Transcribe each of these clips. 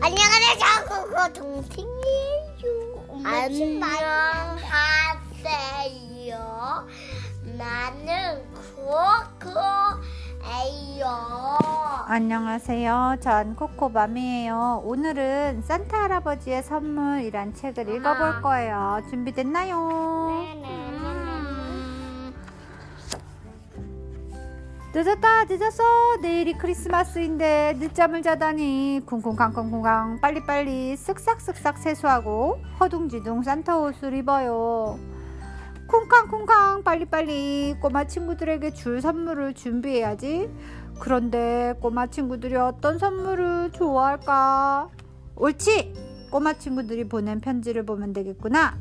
안녕하세요. 저 그거 동생이에요. 안녕하세요. 나는 코코예요. 안녕하세요. 전 코코맘이에요. 오늘은 산타 할아버지의 선물이란 책을 읽어볼 거예요. 준비됐나요? 음. 늦었다, 늦었어. 내일이 크리스마스인데 늦잠을 자다니 쿵쿵쾅쿵쿵쾅 빨리빨리 쓱싹쓱싹 세수하고 허둥지둥 산타 옷을 입어요. 쿵쾅쿵쾅 빨리빨리 꼬마 친구들에게 줄 선물을 준비해야지. 그런데 꼬마 친구들이 어떤 선물을 좋아할까? 옳지! 꼬마 친구들이 보낸 편지를 보면 되겠구나.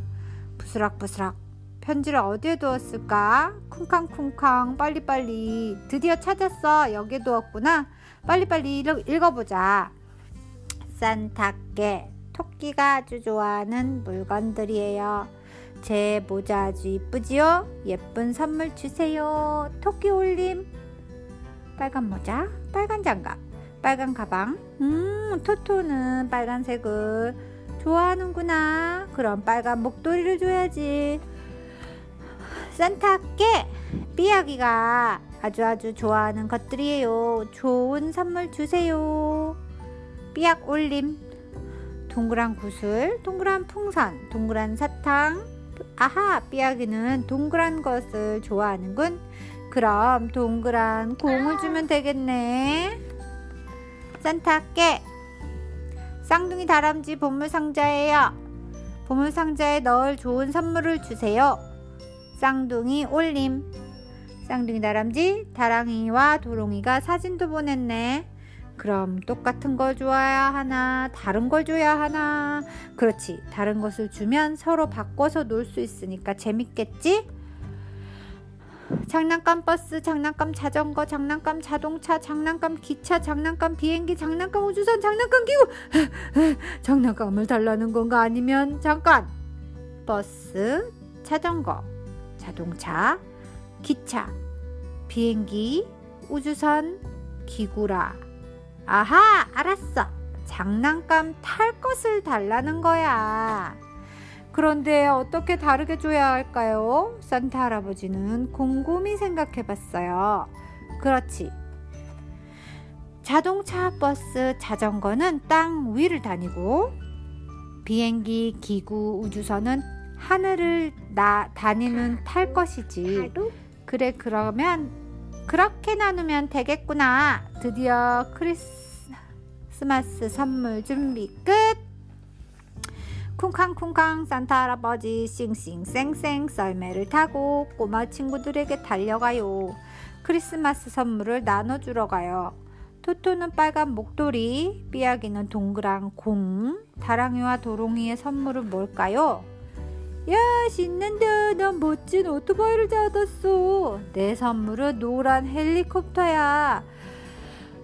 부스럭부스럭. 편지를 어디에 두었을까? 쿵쾅쿵쾅 빨리빨리. 드디어 찾았어. 여기에 두었구나. 빨리빨리 읽- 읽어보자. 산타께 토끼가 아주 좋아하는 물건들이에요. 제 모자 아주 이쁘지요? 예쁜 선물 주세요. 토끼 올림. 빨간 모자, 빨간 장갑, 빨간 가방. 음, 토토는 빨간색을 좋아하는구나. 그럼 빨간 목도리를 줘야지. 산타께 삐약이가 아주 아주 좋아하는 것들이에요. 좋은 선물 주세요. 삐약 올림. 동그란 구슬, 동그란 풍선, 동그란 사탕. 아하, 삐약이는 동그란 것을 좋아하는군. 그럼 동그란 공을 주면 되겠네. 산타께 쌍둥이 다람쥐 보물 상자예요. 보물 상자에 넣을 좋은 선물을 주세요. 쌍둥이 올림. 쌍둥이 다람쥐, 다랑이와 도롱이가 사진도 보냈네. 그럼 똑같은 걸 줘야 하나, 다른 걸 줘야 하나. 그렇지. 다른 것을 주면 서로 바꿔서 놀 수 있으니까 재밌겠지? 장난감 버스, 장난감 자전거, 장난감 자동차, 장난감 기차, 장난감 비행기, 장난감 우주선, 장난감 기구. 장난감을 달라는 건가 아니면 잠깐. 버스, 자전거, 자동차, 기차, 비행기, 우주선, 기구라. 아하, 알았어. 장난감 탈 것을 달라는 거야. 그런데 어떻게 다르게 줘야 할까요? 산타 할아버지는 곰곰이 생각해 봤어요. 그렇지. 자동차, 버스, 자전거는 땅 위를 다니고, 비행기, 기구, 우주선은 하늘을 나, 다니는 탈 것이지. 그래, 그러면 그렇게 나누면 되겠구나. 드디어 크리스마스 선물 준비 끝. 쿵쾅쿵쾅 산타 할아버지 싱싱쌩쌩 썰매를 타고 꼬마 친구들에게 달려가요. 크리스마스 선물을 나눠주러 가요. 토토는 빨간 목도리, 삐약이는 동그란 공, 다랑이와 도롱이의 선물은 뭘까요? 야, 신난다. 난 멋진 오토바이를 받았어. 내 선물은 노란 헬리콥터야.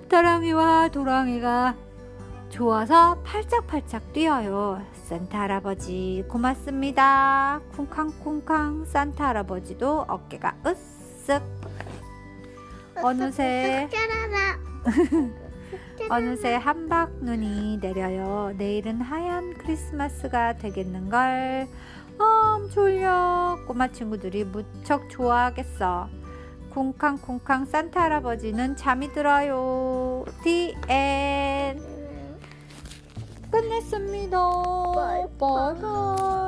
다랑이와 도랑이가 좋아서 팔짝팔짝 뛰어요. 산타 할아버지 고맙습니다. 쿵쾅쿵쾅 산타 할아버지도 어깨가 으쓱. 어느새. 어느새 한박 눈이 내려요. 내일은 하얀 크리스마스가 되겠는걸. 음, 졸려. 꼬마 친구들이 무척 좋아하겠어. 쿵쾅쿵쾅 산타 할아버지는 잠이 들어요. End. 끝냈습니다. 바이바이.